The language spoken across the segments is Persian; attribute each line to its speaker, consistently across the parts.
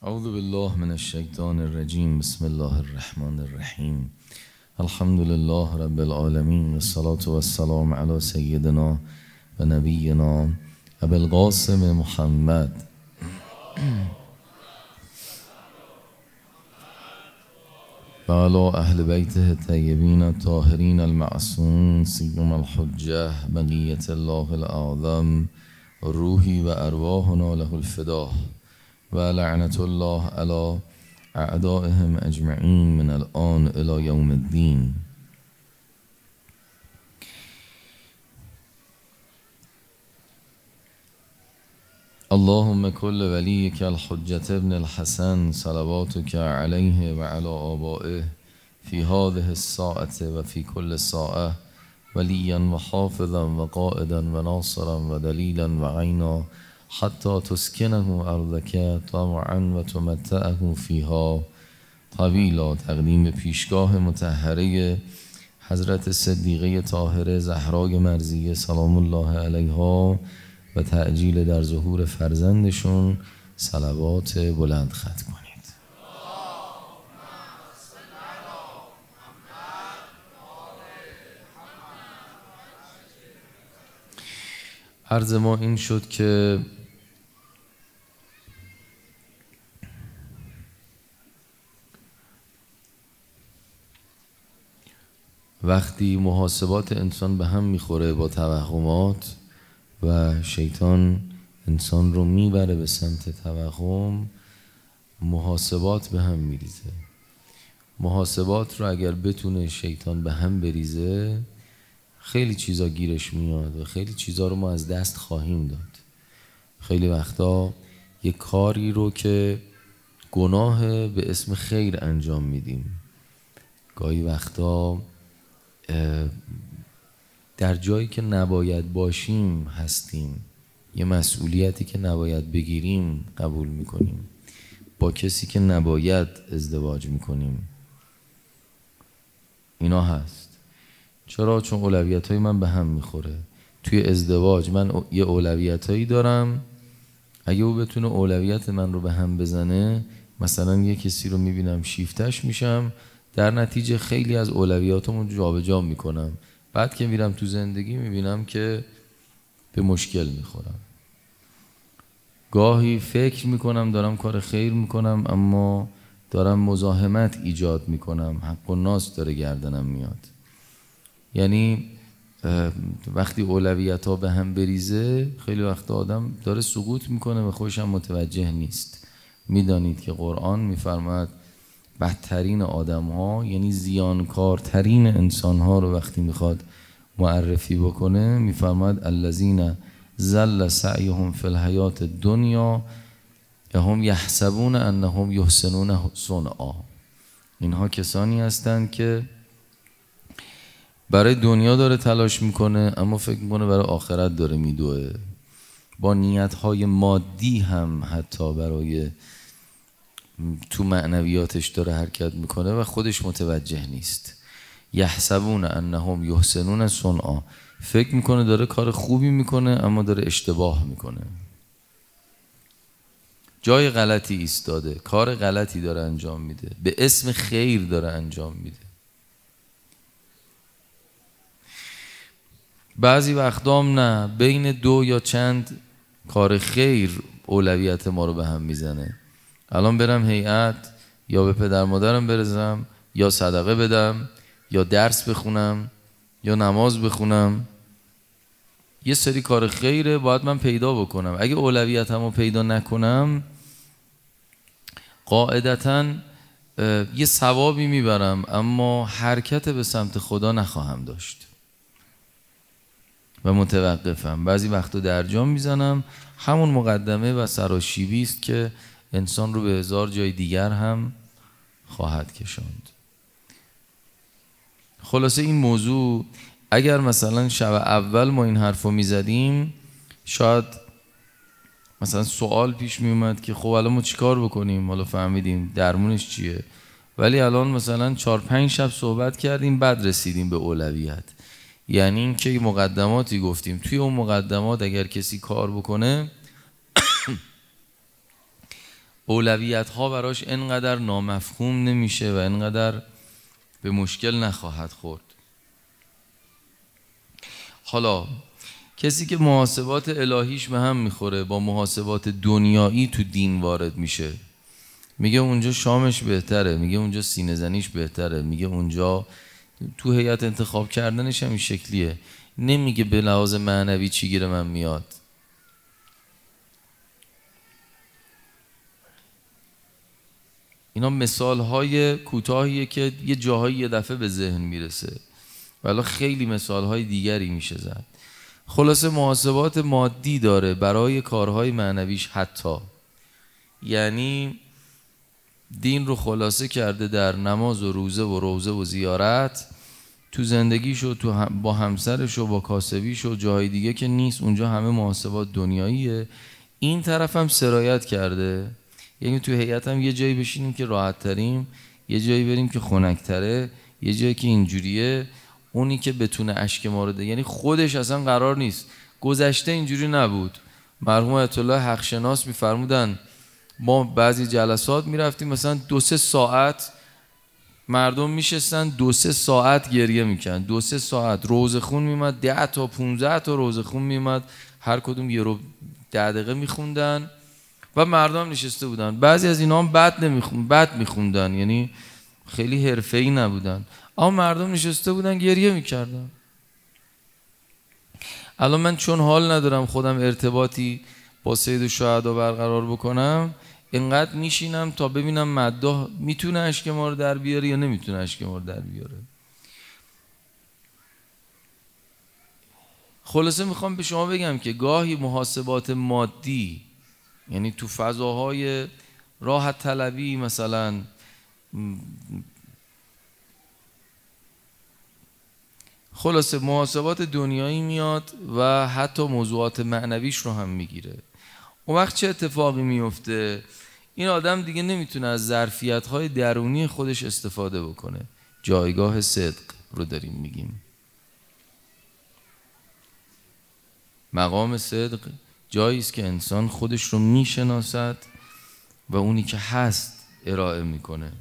Speaker 1: أعوذ بالله من الشيطان الرجيم. بسم الله الرحمن الرحيم. الحمد لله رب العالمين والصلاة والسلام على سيدنا ونبينا أبي القاسم محمد. وعلى أهل بيته الطيبين الطاهرين المعصومين سيما الحجة بقية الله الأعظم روحي وأرواحنا له الفداه ولعنة الله على أعدائهم أجمعين من الآن إلى يوم الدين اللهم كل وليك الحجة ابن الحسن صلواتك عليه وعلى آبائه في هذه الساعة وفي كل ساعة وليا وحافظا وقائدا وناصرا ودليلا وعينا حتى تسكنه أرضك طمعا وتمتعه فيها طویلا. تقدیم پیشگاه متحره حضرت صدیقه طاهره زهرای مرزیه سلام الله علیها و تعجیل در ظهور فرزندشون صلوات بلند خط کنید. عرض ما این شد که وقتی محاسبات انسان به هم می‌خوره با توهمات و شیطان انسان رو می‌بره به سمت توهم محاسبات به هم میریزه. محاسبات رو اگر بتونه شیطان به هم بریزه خیلی چیزا گیرش میاد و خیلی چیزا رو ما از دست خواهیم داد. خیلی وقتا یه کاری رو که گناه به اسم خیر انجام میدیم. گاهی وقتا در جایی که نباید باشیم هستیم. یه مسئولیتی که نباید بگیریم قبول می‌کنیم. با کسی که نباید ازدواج می‌کنیم. اینا هست. چرا؟ چون اولویت های من به هم می‌خوره. توی ازدواج من یه اولویت هایی دارم. اگه او بتونه اولویت من رو به هم بزنه مثلا یه کسی رو می‌بینم شیفتش میشم در نتیجه خیلی از اولویاتمون جابجا می‌کنم. بعد که میرم تو زندگی می‌بینم که به مشکل می‌خورم. گاهی فکر می‌کنم دارم کار خیر می‌کنم اما دارم مزاحمت ایجاد می‌کنم. حق و ناس داره گردنم میاد. یعنی وقتی اولویت ها به هم بریزه خیلی وقت آدم داره سقوط می‌کنه و خودش هم متوجه نیست. می‌دانید که قرآن میفرماد بدترین آدم ها یعنی زیانکارترین انسان ها رو وقتی می‌خواد معرفی بکنه میفرماد الذین زل سعیهم فی الحیات دنیا هم یحسبون انهم یحسنون صنعا. اینها کسانی هستند که برای دنیا داره تلاش می‌کنه اما فکر می‌کنه برای آخرت داره میدوه. با نیت های مادی هم حتی برای تو معنویاتش داره حرکت می‌کنه و خودش متوجه نیست. یحسبون انهم یحسنون صنعا. فکر می‌کنه داره کار خوبی می‌کنه اما داره اشتباه می‌کنه. جای غلطی ایستاده کار غلطی داره انجام میده به اسم خیر داره انجام میده. بعضی وقتام نه بین دو یا چند کار خیر اولویت ما رو به هم می‌زنه. الان برم هیئت یا به پدر مادرم برزم یا صدقه بدم یا درس بخونم یا نماز بخونم. یه سری کار خیره باید من پیدا بکنم. اگه اولویتم رو پیدا نکنم قاعدتا یه ثوابی می‌برم اما حرکت به سمت خدا نخواهم داشت. و متوقفم. بعضی وقتا درجام می‌زنم. همون مقدمه و سراشیبی است که انسان رو به هزار جای دیگر هم خواهد کشاند خلاصه این موضوع اگر مثلا شب اول ما این حرف رو می‌زدیم شاید مثلا سوال پیش میومد که خب الان ما چیکار بکنیم؟ حالا فهمیدیم درمونش چیه؟ ولی الان مثلا چهار پنج شب صحبت کردیم بعد رسیدیم به اولویت. یعنی اینکه مقدماتی گفتیم. توی اون مقدمات اگر کسی کار بکنه اولویت ها براش انقدر نامفهوم نمیشه و انقدر به مشکل نخواهد خورد. حالا کسی که محاسبات الهیش به هم می‌خوره با محاسبات دنیایی تو دین وارد میشه. میگه اونجا شامش بهتره میگه اونجا سینه زنیش بهتره میگه اونجا تو هیئت انتخاب کردنش هم این شکلیه. نمیگه به لحاظ معنوی چی گیره من میاد. اینا مثال های کوتاهیه که یه جاهایی یه دفعه به ذهن می‌رسه. ولی خیلی مثال های دیگری میشه زد. خلاصه محاسبات مادی داره برای کارهای معنویش حتی. یعنی دین رو خلاصه کرده در نماز و روزه و روزه و زیارت تو زندگیش و تو با همسرش و با کاسبیش و جای دیگه که نیست اونجا همه محاسبات دنیاییه. این طرف هم سرایت کرده. یعنی تو هیئت هم یه جایی بشینیم که راحت تریم یه جایی بریم که خنکتره یه جایی که اینجوریه. اونی که بتونه اشک ما رو ده یعنی خودش اصلا قرار نیست. گذشته اینجوری نبود. مرحوم آیت الله حق شناس میفرمودن ما بعضی جلسات می‌رفتیم مثلا دو سه ساعت مردم میشستن دو سه ساعت گریه میکن دو سه ساعت روزخون میمد ده تا 15 تا روزخون میمد هر کدوم یه رو ده دقیقه میخوندن. و مردم نشسته بودن. بعضی از اینا هم بد نمیخون بد میخوندن. یعنی خیلی حرفه‌ای نبودن. اما مردم نشسته بودن گریه می‌کردن. الان من چون حال ندارم خودم ارتباطی با سید شهدا برقرار بکنم اینقدر میشینم تا ببینم مداح می‌تونه اشک ما رو در بیاره یا نمی‌تونه اشک ما رو در بیاره. خلاصه می‌خوام به شما بگم که گاهی محاسبات مادی یعنی تو فضاهای راحت طلبی مثلا خلاصه محاسبات دنیایی میاد و حتی موضوعات معنویش رو هم می‌گیره. اون وقت چه اتفاقی میفته؟ این آدم دیگه نمی‌تونه از ظرفیت های درونی خودش استفاده بکنه. جایگاه صدق رو داریم میگیم. مقام صدق جایی است که انسان خودش رو می‌شناسد و اونی که هست ارائه می‌کنه.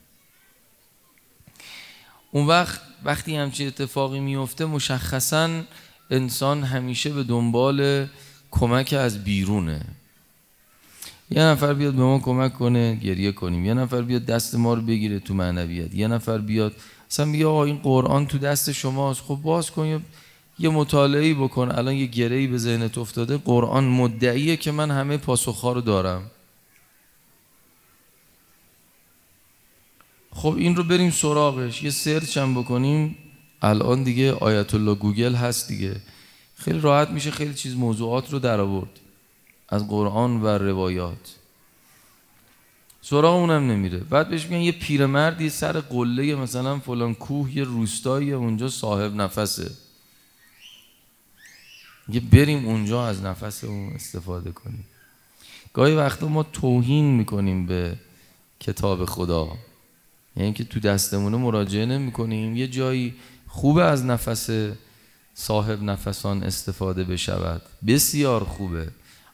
Speaker 1: اون وقت وقتی همچین اتفاقی میفته مشخصا انسان همیشه به دنبال کمک از بیرونه. یه نفر بیاد به ما کمک کنه گریه کنیم. یه نفر بیاد دست ما رو بگیره تو معنویت. یه نفر بیاد بگه آقا این قرآن تو دست شماست. خب باز کن یه مطالعه بکن الان یه گرهی به ذهنت افتاده. قرآن مدعیه که من همه پاسخها رو دارم. خب این رو بریم سراغش. یه search هم بکنیم. الان دیگه آیت الله گوگل هست دیگه. خیلی راحت میشه خیلی چیز موضوعات رو در آورد. از قرآن و روایات. سراغ اونم نمیره. بعد بهش میگن یه پیرمردی سر قله مثلا فلان کوه یه روستایی اونجا صاحب نفسه. یه بریم اونجا از نفس اون استفاده کنیم. گاهی وقتا ما توهین می‌کنیم به کتاب خدا. یعنی که تو دستمونه مراجعه نمی کنیم یه جایی خوبه از نفس صاحب نفسان استفاده بشود. بسیار خوبه.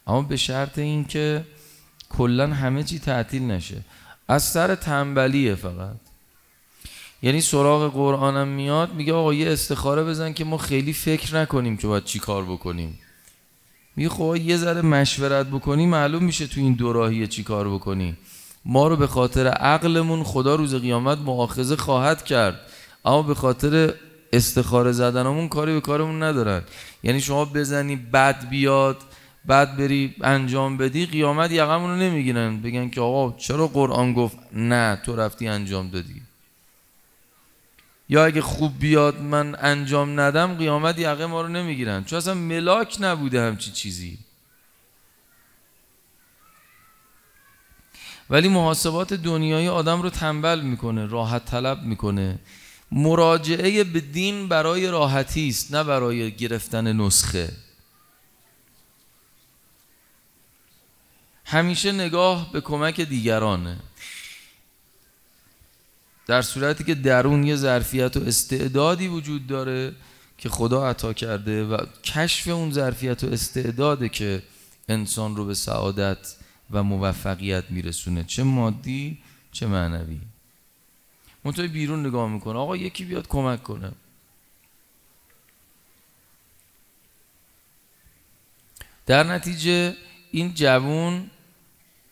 Speaker 1: اما به شرط اینکه کلا همه چی تعطیل نشه. از سر تنبلیه فقط. یعنی سراغ قرآنم میاد میگه آقا یه استخاره بزن که ما خیلی فکر نکنیم که باید چی کار بکنیم. میگه خب یه ذره مشورت بکنی معلوم میشه تو این دوراهی چی کار بکنی. ما رو به خاطر عقلمون خدا روز قیامت معاخذه خواهد کرد. اما به خاطر استخاره زدنمون کاری به کارمون ندارن. یعنی شما بزنی بد بیاد بعد بری انجام بدی قیامت یقمون رو نمی‌گیرن. بگن که آقا چرا قرآن گفت نه تو رفتی انجام دادی. یا اگه خوب بیاد من انجام ندم قیامت یقه ما رو نمی‌گیرن. چون اصلا ملاک نبوده همچی چیزی. ولی محاسبات دنیایی آدم رو تنبل می‌کنه راحت طلب می‌کنه. مراجعه به دین برای راحتی است نه برای گرفتن نسخه. همیشه نگاه به کمک دیگرانه. در صورتی که درون یه ظرفیت و استعدادی وجود داره که خدا عطا کرده و کشف اون ظرفیت و استعداده که انسان رو به سعادت و موفقیت میرسونه. چه مادی چه معنوی. منطقه بیرون نگاه می‌کنه. آقا یکی بیاد کمک کنه. در نتیجه این جوون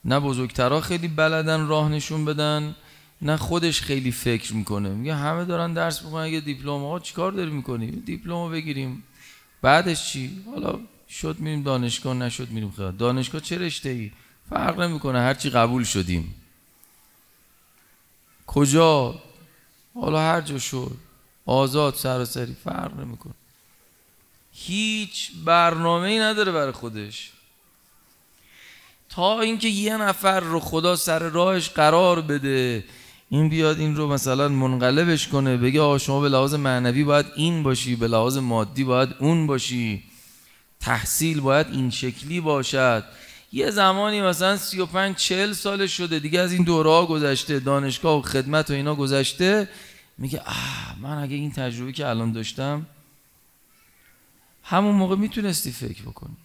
Speaker 1: نه بزرگترها خیلی بلدن راه نشون بدن نه خودش خیلی فکر می‌کنه. میگه همه دارن درس می‌کنن اگه دیپلم ها چیکار داری می‌کنی؟ دیپلم بگیریم. بعدش چی؟ حالا شد میریم دانشگاه نشد میریم خیلی دانشگاه چه رشته ای فرق نمی‌کنه هرچی قبول شدیم. کجا؟ حالا هر جا شد. آزاد سراسری فرق نمی‌کنه. هیچ برنامه ای نداره برای خودش. تا اینکه یه نفر رو خدا سر راهش قرار بده این بیاد این رو مثلا منقلبش کنه بگه آقا شما به لحاظ معنوی باید این باشی به لحاظ مادی باید اون باشی. تحصیل باید این شکلی باشد. یه زمانی مثلا 35 40 سال شده دیگه از این دوره ها گذشته دانشگاه و خدمت و اینا گذشته میگه آه من اگه این تجربه که الان داشتم همون موقع می‌تونستی فکر بکنی.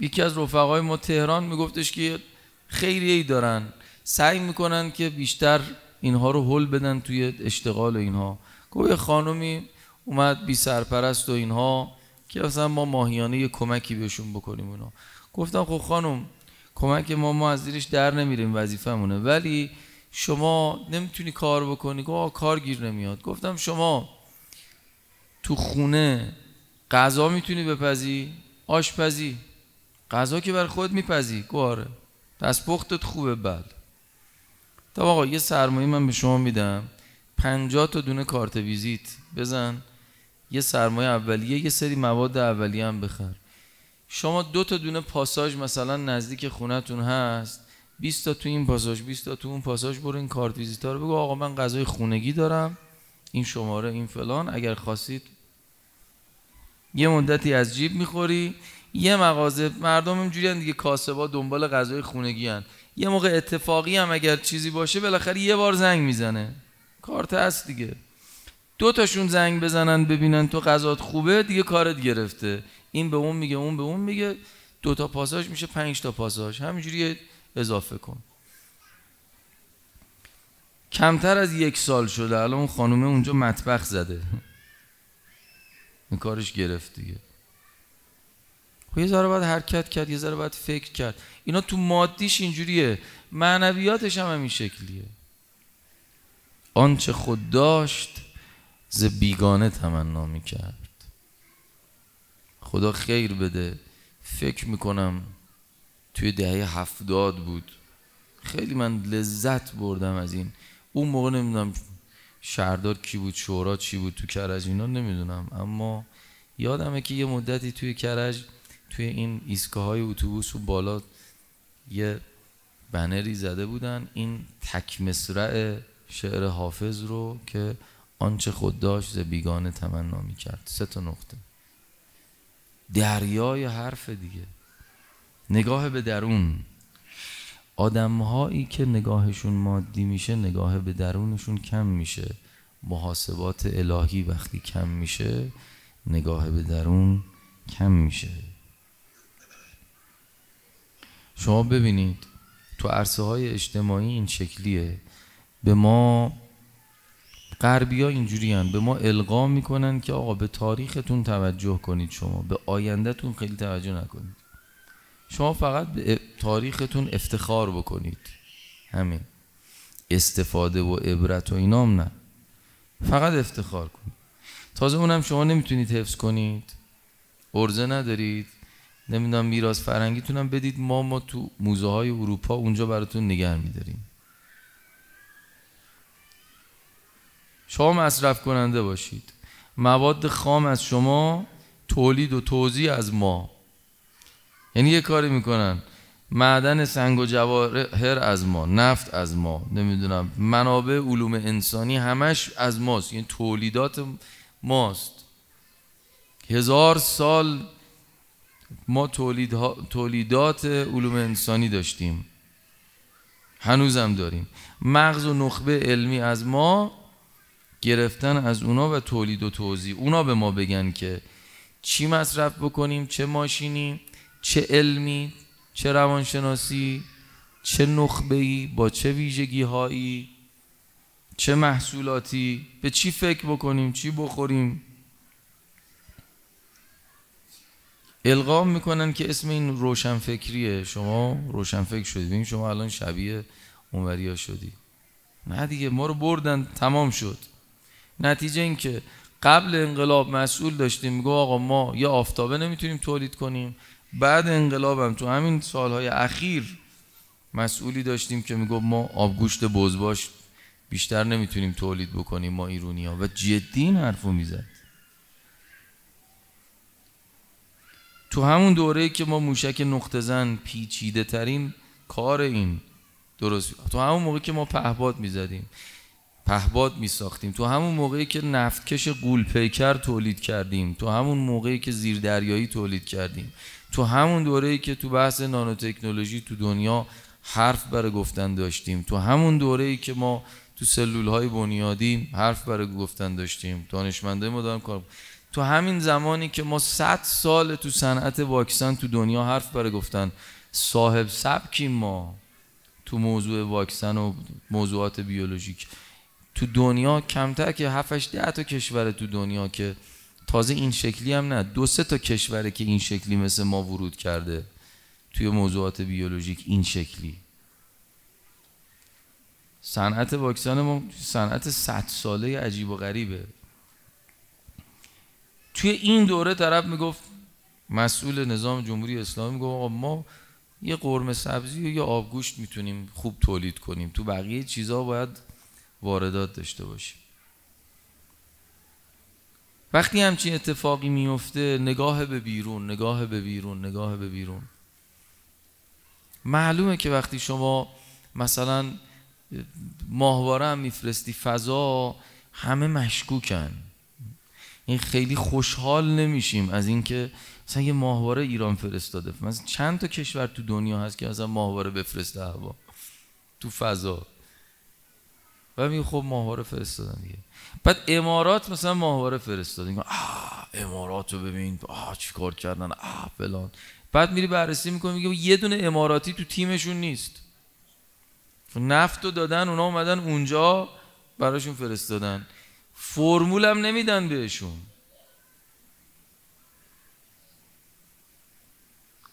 Speaker 1: یکی از رفقای ما تهران میگفتش که خیلی ای دارن. سعی می‌کنن که بیشتر اینها رو حل بدن توی اشتغال اینها. گویا خانومی اومد بی سرپرست و اینها که اصلا ما ماهیانه یه کمکی بهشون بکنیم اونا گفتم خب خانم کمک ما ما از زیرش در نمیریم وظیفمونه ولی شما نمی‌تونی کار بکنی. گفت کار گیر نمیاد. گفتم شما تو خونه غذا می‌تونی بپزی؟ آشپزی. غذا که بر خود میپزی. گواره دست پختت خوبه بعد. تا آقا یه سرمایه من به شما میدم. پنجاه تا دونه کارت ویزیت. بزن. یه سرمایه اولیه یه سری مواد اولیه هم بخر. شما دو تا دونه پاساژ مثلا نزدیک خونتون هست. 20 تا تو این پاساژ 20 تا تو اون پاساژ برو این کارت ویزیتا رو بگو آقا من غذای خونگی دارم. این شماره این فلان. اگر خواستید یه مدتی از جیب می‌خوری. یه مغازه مردم اینجوری دیگه کاسبا دنبال غذای خونگی هن. یه موقع اتفاقی هم اگر چیزی باشه بالاخره یه بار زنگ می‌زنه. کارت هست دیگه. دو تاشون زنگ بزنن ببینن تو غذات خوبه دیگه کارت گرفته. این به اون میگه اون به اون میگه. دو تا پاساژ میشه پنج تا پاساژ. همینجوری اضافه کن. کمتر از یک سال شده. الان اون خانومه اونجا مطبخ زده. این کارش گرفت دیگه. یه ذره باید حرکت کرد یه ذره باید فکر کرد. اینا تو مادیش اینجوریه. معنویاتش هم همین شکلیه. آنچه خود داشت ز بیگانه تمنا می‌کرد. خدا خیر بده. فکر می‌کنم توی دهه هفتاد بود. خیلی من لذت بردم از این. اون موقع نمی‌دونم شهردار کی بود شورا چی بود تو کرج اینا نمی‌دونم. اما یادمه که یه مدتی توی کرج توی این ایستگاه های اتوبوس و بالا یه بنری زده بودن. این تک مصرع شعر حافظ رو که آنچه خود داشت ز بیگانه تمنا کرد سه تا نقطه. دریای حرف دیگه. نگاه به درون. آدمهایی که نگاهشون مادی میشه نگاه به درونشون کم میشه. محاسبات الهی وقتی کم میشه نگاه به درون کم میشه. شما ببینید تو عرصه های اجتماعی این شکلیه. به ما غربی ها اینجوری هن. به ما القا می‌کنن که آقا به تاریختون توجه کنید شما. به آیندهتون خیلی توجه نکنید. شما فقط به تاریختون افتخار بکنید. همین. استفاده و عبرت و اینام نه. فقط افتخار کنید. تازه اونم شما نمی‌تونید حفظ کنید. ارزه ندارید. نمی‌دونم میراث فرنگیتونم بدید. ما ما تو موزه های اروپا اونجا براتون نگه میداریم. شما مصرف کننده باشید. مواد خام از شما تولید و توزیع از ما. یعنی یه کاری می‌کنن. معدن سنگ و جواهر از ما نفت از ما. نمی‌دونم منابع علوم انسانی همش از ماست. یعنی تولیدات ماست. هزار سال ما تولیدات علوم انسانی داشتیم. هنوزم داریم. مغز و نخبه علمی از ما گرفتن از اونا و تولید و توضیح اونا به ما بگن که چی مصرف بکنیم چه ماشینی چه علمی چه روانشناسی چه نخبه‌ای با چه ویژگی هایی چه محصولاتی به چی فکر بکنیم چی بخوریم. القام می‌کنن که اسم این روشنفکریه. شما روشنفکر شدید شما الان شبیه اونوریا شدی. نه دیگه ما رو بردن تمام شد. نتیجه این که قبل انقلاب مسئول داشتیم میگو آقا ما یه آفتابه نمی‌تونیم تولید کنیم. بعد انقلابم تو همین سالهای اخیر مسئولی داشتیم که میگو ما آبگوشت بزباش بیشتر نمی‌تونیم تولید بکنیم ما ایرونی ها و جدی این حرفو می‌زد. تو همون دوره که ما موشک نقطه زن پیچیده ترین کار این درست تو همون موقع که ما پهباد می‌زدیم پهباد می ساختیم تو همون موقعی که نفتکش قول پیکر تولید کردیم. تو همون موقعی که زیردریایی تولید کردیم. تو همون دوره‌ای که تو بحث نانوتکنولوژی تو دنیا حرف برای گفتن داشتیم. تو همون دوره‌ای که ما تو سلول های بنیادی حرف برای گفتن داشتیم. دانشمنده ما دارن کار تو همین زمانی که ما 100 سال تو صنعت واکسن تو دنیا حرف برای گفتن صاحب سبکیم ما تو موضوع واکسن و موضوعات بیولوژیک. تو دنیا کمتر که 7 ده تا کشور تو دنیا که تازه این شکلی هم نه دو سه تا کشوره که این شکلی مثل ما ورود کرده توی موضوعات بیولوژیک این شکلی. صنعت واکسن ما صنعت 100 ساله عجیب و غریبه. توی این دوره طرف می‌گفت مسئول نظام جمهوری اسلامی می‌گفت آقا ما یه قرمه سبزی و یه آبگوشت می‌تونیم خوب تولید کنیم. تو بقیه چیزها باید واردات داشته باشیم. وقتی همچین اتفاقی میفته نگاه به بیرون نگاه به بیرون نگاه به بیرون. معلومه که وقتی شما مثلا ماهواره هم میفرستی فضا همه مشکوکن. این خیلی خوشحال نمیشیم از اینکه مثلا یه ماهواره ایران فرستاده. مثلا چند تا کشور تو دنیا هست که مثلا ماهواره بفرسته هوا؟ تو فضا. و میگه خب ماهواره فرستادن دیگه. بعد امارات مثلا ماهواره فرستادن آه امارات رو ببین آه چیکار کردن آه فلان. بعد میری بررسی می‌کنی میگه یه دونه اماراتی تو تیمشون نیست. نفت رو دادن اونا اومدن اونجا براشون فرستادن. فرمول هم نمیدن بهشون.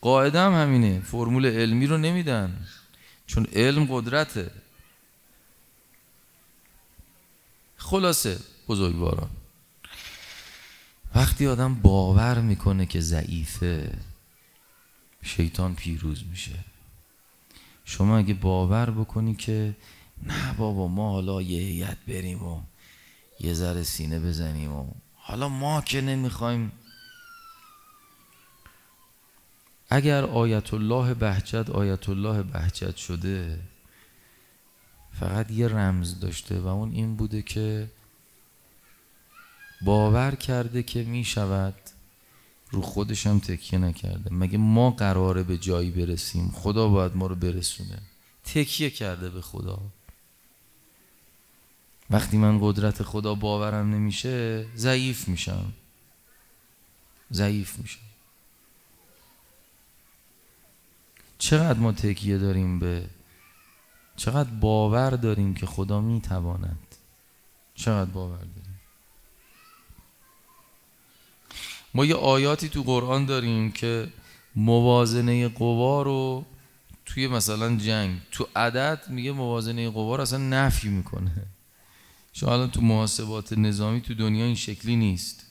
Speaker 1: قاعده هم همینه. فرمول علمی رو نمیدن. چون علم قدرته. خلاصه بزرگواران. وقتی آدم باور می‌کنه که ضعیفه شیطان پیروز میشه. شما اگه باور بکنی که نه بابا ما حالا یه هیئت بریم و یه ذره سینه بزنیم و حالا ما که نمی‌خوایم. اگر آیت الله بهجت آیت الله بهجت شده فقط یه رمز داشته و اون این بوده که باور کرده که می شود رو خودش هم تکیه نکرده. مگه ما قراره به جایی برسیم؟ خدا باید ما رو برسونه. تکیه کرده به خدا. وقتی من قدرت خدا باورم نمیشه ضعیف میشم. ضعیف میشم. چقدر ما تکیه داریم به چقدر باور داریم که خدا می‌تواند. چقدر باور داریم. ما یه آیاتی تو قرآن داریم که موازنه قوا رو توی مثلا جنگ تو عدد میگه موازنه قوا رو اصلا نفی می‌کنه. الان تو محاسبات نظامی تو دنیا این شکلی نیست.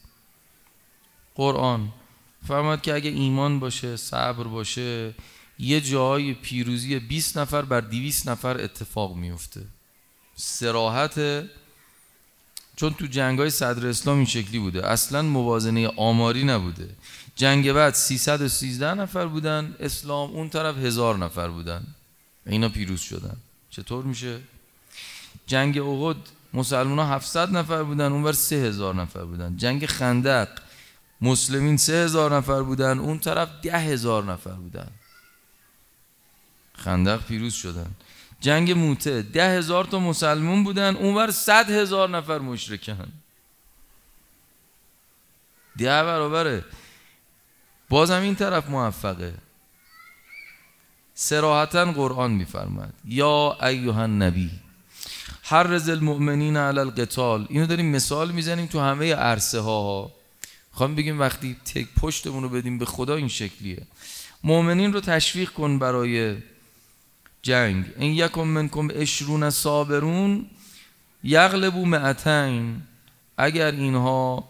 Speaker 1: قرآن فرماد که اگه ایمان باشه صبر باشه یه جای پیروزی 20 نفر بر 200 نفر اتفاق میفته. سراحت چون تو جنگ های صدر اسلام این شکلی بوده. اصلا موازنه آماری نبوده. جنگ بعد 313 نفر بودن اسلام اون طرف هزار نفر بودن. اینا پیروز شدن. چطور میشه؟ جنگ احد مسلمان ها 700 نفر بودن اونور 3000 نفر بودن. جنگ خندق مسلمین 3000 نفر بودن اون طرف 10000 نفر بودن. خندق پیروز شدن. جنگ موته ده هزار تا مسلمون بودن اونور هزار نفر مشرکن. ده برابره. بازم این طرف موفقه. سراحتا قرآن میفرماد یا ایها النبی حرز المؤمنین علی القتال. اینو داریم مثال می‌زنیم تو همه عرصه ها خواهم بگیم وقتی تک پشتمون رو بدیم به خدا این شکلیه. مؤمنین رو تشویق کن برای جنگ. این یکم منکم اشرون صابرون یغلبو معتین اگر اینها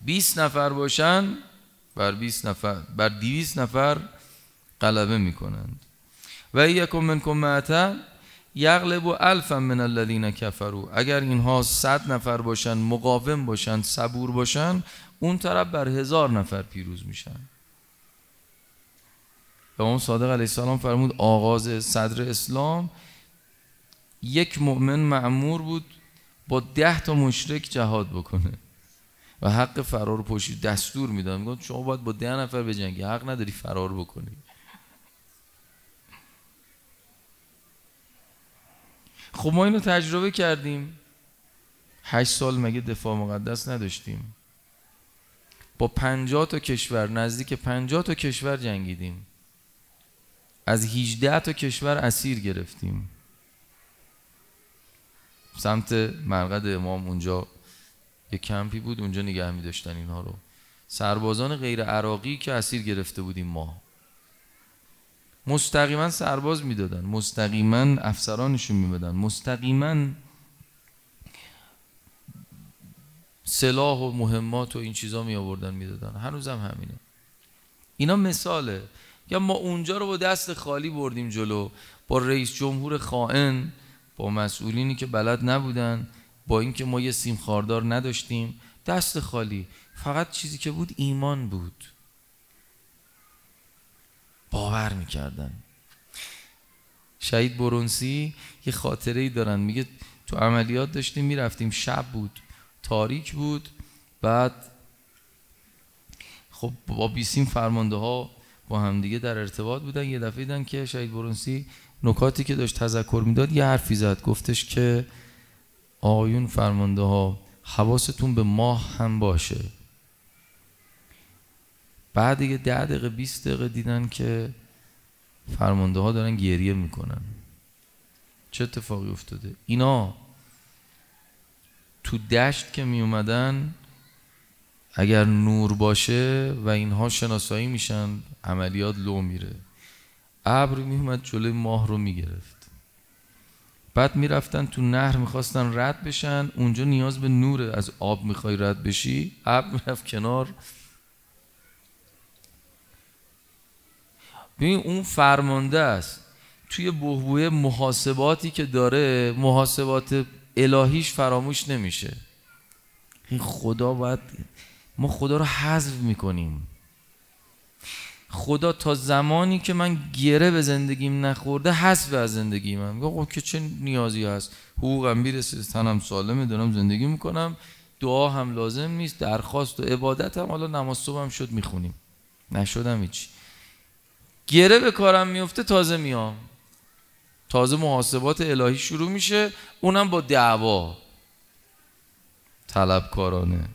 Speaker 1: 20 نفر باشن بر 20 نفر بر 200 نفر غلبه می‌کنند. و یکم منکم معتن یغلب الفا من الذین کفروا. اگر اینها صد نفر باشن مقاوم باشن صبور باشن اون طرف بر هزار نفر پیروز میشن. و اون صادق علیه السلام فرمود آغاز صدر اسلام. یک مؤمن معمور بود با ده تا مشرک جهاد بکنه. و حق فرار پشتی دستور می‌داد. می‌گفت شما باید با ده نفر بجنگی. حق نداری فرار بکنی. خب ما اینو تجربه کردیم. هشت سال مگه دفاع مقدس نداشتیم؟ با پنجاه تا کشور نزدیک پنجاه تا کشور جنگیدیم. از 18 تا کشور اسیر گرفتیم. سمت مرقد امام اونجا یه کمپی بود اونجا نگه می داشتن اینها رو. سربازان غیر عراقی که اسیر گرفته بودیم ما. مستقیما سرباز می‌دادن. مستقیما افسرانشون می‌دادن مستقیما سلاح و مهمات و این چیزا می آوردن می‌دادن هنوزم همینه. اینا مثاله. یا ما اونجا رو با دست خالی بردیم جلو با رئیس جمهور خائن با مسئولینی که بلد نبودن با اینکه ما یه سیم خاردار نداشتیم. دست خالی. فقط چیزی که بود ایمان بود. باور می‌کردن. شهید برونسی یه خاطره ای دارن. میگه تو عملیات داشتیم می‌رفتیم. شب بود تاریک بود. بعد خب با بیسیم فرمانده ها با همدیگه در ارتباط بودن. یه دفعه دیدن که شهید برونسی نکاتی که داشت تذکر می‌داد یه حرفی زد. گفتش که آیون فرمانده ها حواستون به ماه هم باشه. بعد یه ده دقیقه 20 دقیقه دیدن که فرمانده ها دارن گریه می‌کنن. چه اتفاقی افتاده؟ اینا تو دشت که می اومدن اگر نور باشه و اینها شناسایی میشن عملیات لو میره. ابر میومد جلوی ماه رو می‌گرفت. بعد می‌رفتن تو نهر می‌خواستن رد بشن. اونجا نیاز به نور از آب می‌خوای رد بشی ابر می‌رفت کنار. ببین اون فرمانده است. توی بهبوی محاسباتی که داره محاسبات الهیش فراموش نمیشه. این خدا باید ما خدا رو حذف می‌کنیم. خدا تا زمانی که من گره به زندگیم نخورده حذف از زندگی من. میگه که چه نیازی هست؟ حقوقم می‌رسه تنم سالمه دارم زندگی می‌کنم. دعا هم لازم نیست درخواست و عبادت هم. حالا نماز صبح شد می‌خونیم. نشدم هیچ گره به کارم میفته تازه میام. تازه محاسبات الهی شروع میشه اونم با دعوا. طلبکارانه.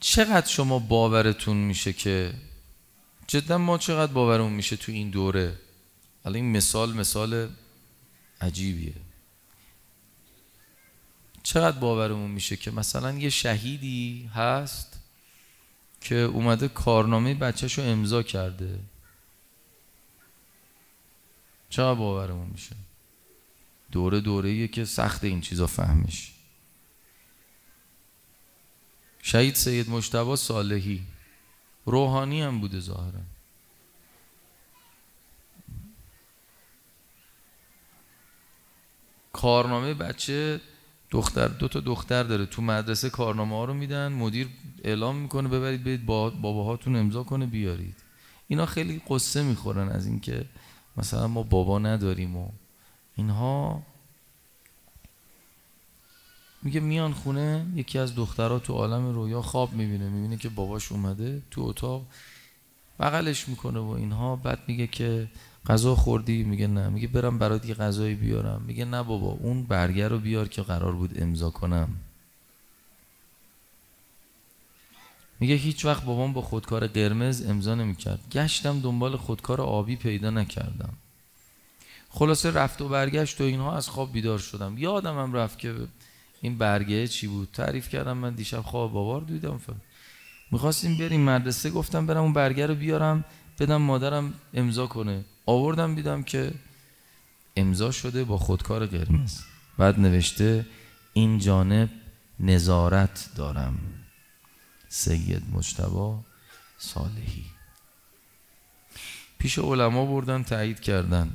Speaker 1: چقدر شما باورتون میشه که جدا ما چقدر باورمون میشه تو این دوره؟ حالا این مثال مثال عجیبیه. چقدر باورمون میشه که مثلا یه شهیدی هست که اومده کارنامه بچهش رو امضا کرده؟ چقدر باورمون میشه؟ دوره دوره که سخت این چیزا فهمش. شهید سید مشتبه صالحی. روحانی هم بوده ظاهرا. کارنامه بچه دختر دو تا دختر داره. تو مدرسه کارنامه ها رو میدن مدیر اعلام می‌کنه ببرید برید با باباهاتون امضا کنه بیارید. اینا خیلی قصه می‌خورن از اینکه مثلا ما بابا نداریم و اینها. میگه میان خونه یکی از دخترها تو عالم رویا خواب می‌بینه. می‌بینه که باباش اومده تو اتاق بغلش می‌کنه و اینها. بعد میگه که غذا خوردی؟ میگه نه. میگه برم برات یه غذایی بیارم. میگه نه بابا اون برگر رو بیار که قرار بود امضا کنم. میگه هیچ وقت بابام با خودکار قرمز امضا نمی‌کرد. گشتم دنبال خودکار آبی پیدا نکردم. خلاصه رفت و برگشت و اینها از خواب بیدار شدم. یادم هم رفت که این برگه چی بود؟ تعریف کردم من دیشب خواب بابار دیدم. فهم. می‌خواستیم بریم مدرسه گفتم برم اون برگه رو بیارم بدم مادرم امضا کنه. آوردم دیدم که امضا شده با خودکار قرمز. بعد نوشته این جانب نظارت دارم. سید مجتبا صالحی. پیش علما بردن تایید کردن.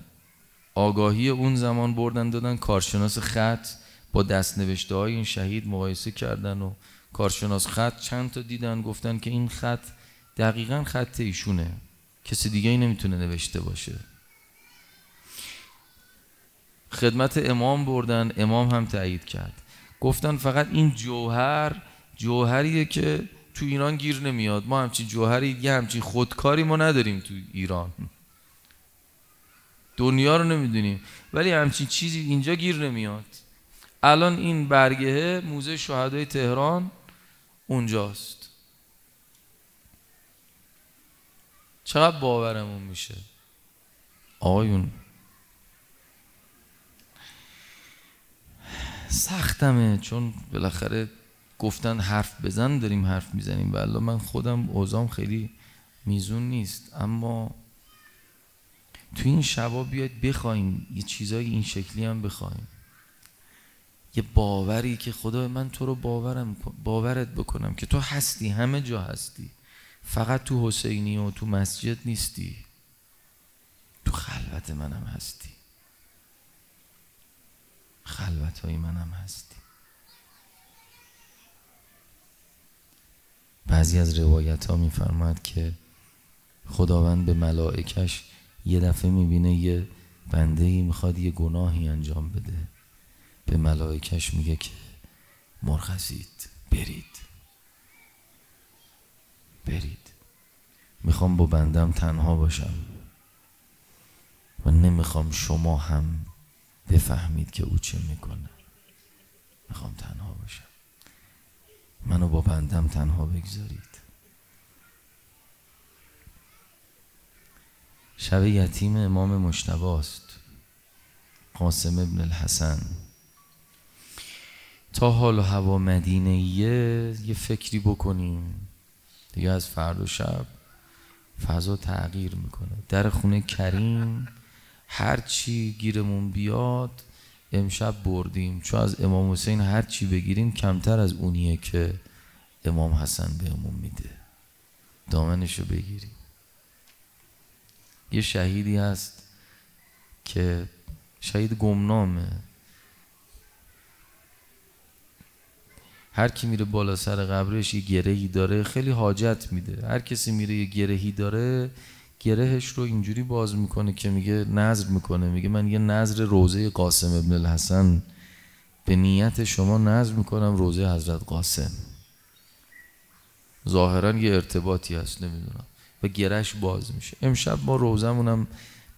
Speaker 1: آگاهی اون زمان بردن دادن کارشناس خط. با دست نوشته های این شهید مقایسه کردن و کارشناس خط چند تا دیدن گفتن که این خط دقیقا خط ایشونه. کسی دیگه ای نمی‌تونه نوشته باشه. خدمت امام بردن امام هم تایید کرد. گفتن فقط این جوهر جوهریه که تو ایران گیر نمیاد. ما همچین جوهری یه همچین خودکاری ما نداریم تو ایران. دنیا رو نمی‌دونیم. ولی همچین چیزی اینجا گیر نمیاد. الان این برگه موزه شهدای تهران اونجاست. چقدر باورمون میشه؟ آقایون. سختمه چون بالاخره گفتن حرف بزن داریم حرف می‌زنیم. و من خودم اوزام خیلی میزون نیست. اما تو این شبا بیاید بخوایم یه چیزای این شکلی هم بخوایم. یه باوری که خدا من تو رو باورم باورت بکنم که تو هستی همه جا هستی. فقط تو حسینی و تو مسجد نیستی. تو خلوت منم هستی. خلوت های منم هستی. بعضی از روایت ها میفرماد که خداوند به ملائکش یه دفعه می‌بینه یه بنده ای می‌خواد یه گناهی انجام بده. به ملائکش میگه که مرخصید برید. می‌خوام با بندم تنها باشم و نمی‌خوام شما هم بفهمید که او چه می‌کنه. می‌خوام تنها باشم. منو با بندم تنها بگذارید. شب یتیم امام مشتباست قاسم ابن الحسن. تا حال و هوا مدینه یه فکری بکنیم. دیگه از فرد و شب فضا تغییر می‌کنه. در خونه کریم هر چی گیرمون بیاد امشب بردیم. چون از امام حسین هر چی بگیریم کمتر از اونیه که امام حسن بهمون میده. دامنشو بگیریم. یه شهیدی هست که شهید گمنامه. هر کی میره بالا سر قبرش یه گرهی داره خیلی حاجت میده. هر کسی میره یه گرهی داره گرهش رو اینجوری باز می‌کنه که میگه نظر می‌کنه. میگه من یه نظر روزه قاسم ابن الحسن. به نیت شما نظر می‌کنم روزه حضرت قاسم. ظاهرا یه ارتباطی هست نمی‌دونم. و گرهش باز میشه. امشب ما روزمونم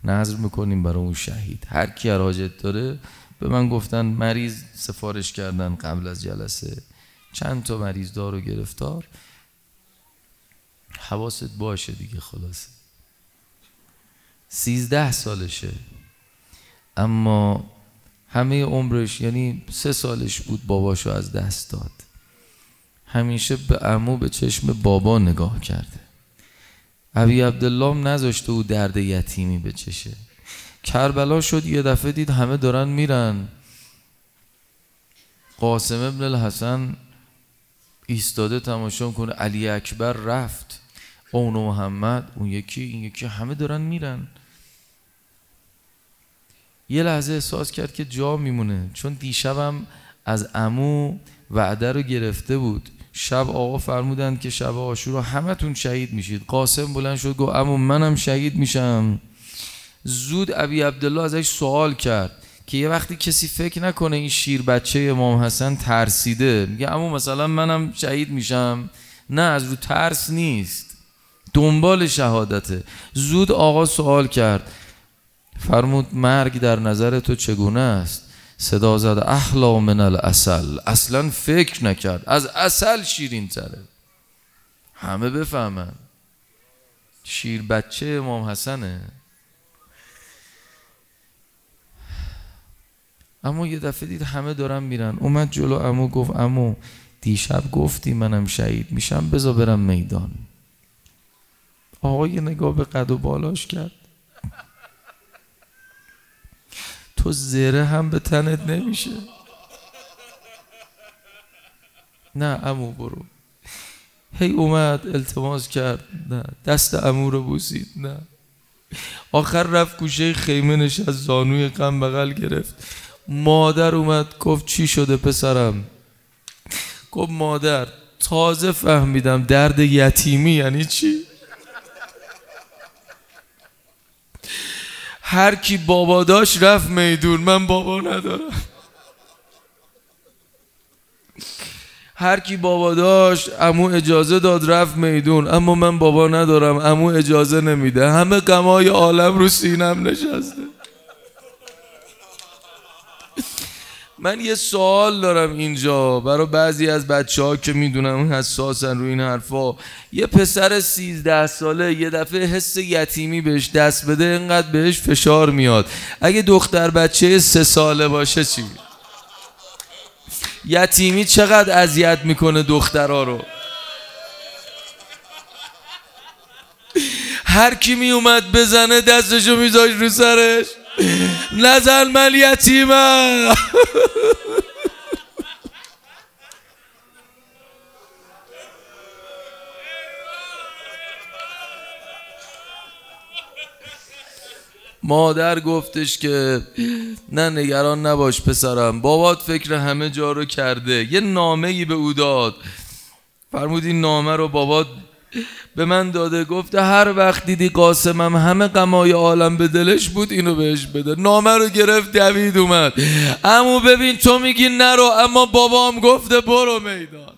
Speaker 1: نظر می‌کنیم برای اون شهید. هر کی حاجت داره به من گفتن مریض سفارش کردن قبل از جلسه. چند تا مریض دار و گرفتار. حواست باشه دیگه خلاصه. سیزده سالشه. اما همه عمرش یعنی سه سالش بود باباشو از دست داد. همیشه به امو به چشم بابا نگاه کرده. ابی عبدالله هم نذاشته او درد یتیمی بچشه. کربلا شد یه دفعه دید همه دارن میرن. قاسم ابن الحسن ایستاده تماشا کنه علی اکبر رفت. اون محمد اون یکی این یکی همه دارن میرن. یه لحظه احساس کرد که جا میمونه چون دیشبم از امو وعده رو گرفته بود. شب آقا فرمودند که شب آشورا همتون شهید میشید. قاسم بلند شد گفت امو منم شهید میشم. زود ابی عبدالله ازش سوال کرد. که یه وقتی کسی فکر نکنه این شیر بچه امام حسن ترسیده. میگه اما مثلا منم شهید میشم. نه از رو ترس نیست. دنبال شهادته. زود آقا سوال کرد. فرمود مرگ در نظر تو چگونه است؟ صدا زد احلا من الاصل اصلا فکر نکرد. از اصل شیرین تره. همه بفهمن. شیر بچه امام حسنه. اما یه دفعه دید همه دارن میرن. اومد جلو امو گفت امو دیشب گفتی منم شهید میشم بزا برم میدان. آقا یه نگاه به قد و بالاش کرد. تو زره هم به تنت نمیشه. نه امو برو. هی اومد التماس کرد. نه دست امو رو بوسید. نه. آخر رفت گوشه خیمه نشست زانوی غم بغل گرفت. مادر اومد گفت چی شده پسرم؟ گفت مادر تازه فهمیدم درد یتیمی یعنی چی؟ هر کی بابا داشت رفت میدون من بابا ندارم. هر کی بابا داشت امو اجازه داد رفت میدون اما من بابا ندارم امو اجازه نمیده. همه غمای عالم رو سینم نشسته. من یه سوال دارم اینجا برای بعضی از بچه ها که می‌دونم حساسن رو این حرفا. یه پسر سیزده ساله یه دفعه حس یتیمی بهش دست بده اینقدر بهش فشار میاد. اگه دختر بچه سه ساله باشه چی؟ یتیمی چقدر اذیت می‌کنه دخترها رو؟ هر کی می اومد بزنه دستشو میذاش رو سرش. نزن من مادر گفتش که نه نگران نباش پسرم. بابات فکر همه جا رو کرده. یه نامه ای به او داد. فرمود این نامه رو بابات به من داده گفته هر وقت دیدی قاسمم همه قمای عالم به دلش بود اینو بهش بده. نامه رو گرفت دوید اومد. امو ببین تو میگی نرو اما بابام گفته برو میدان.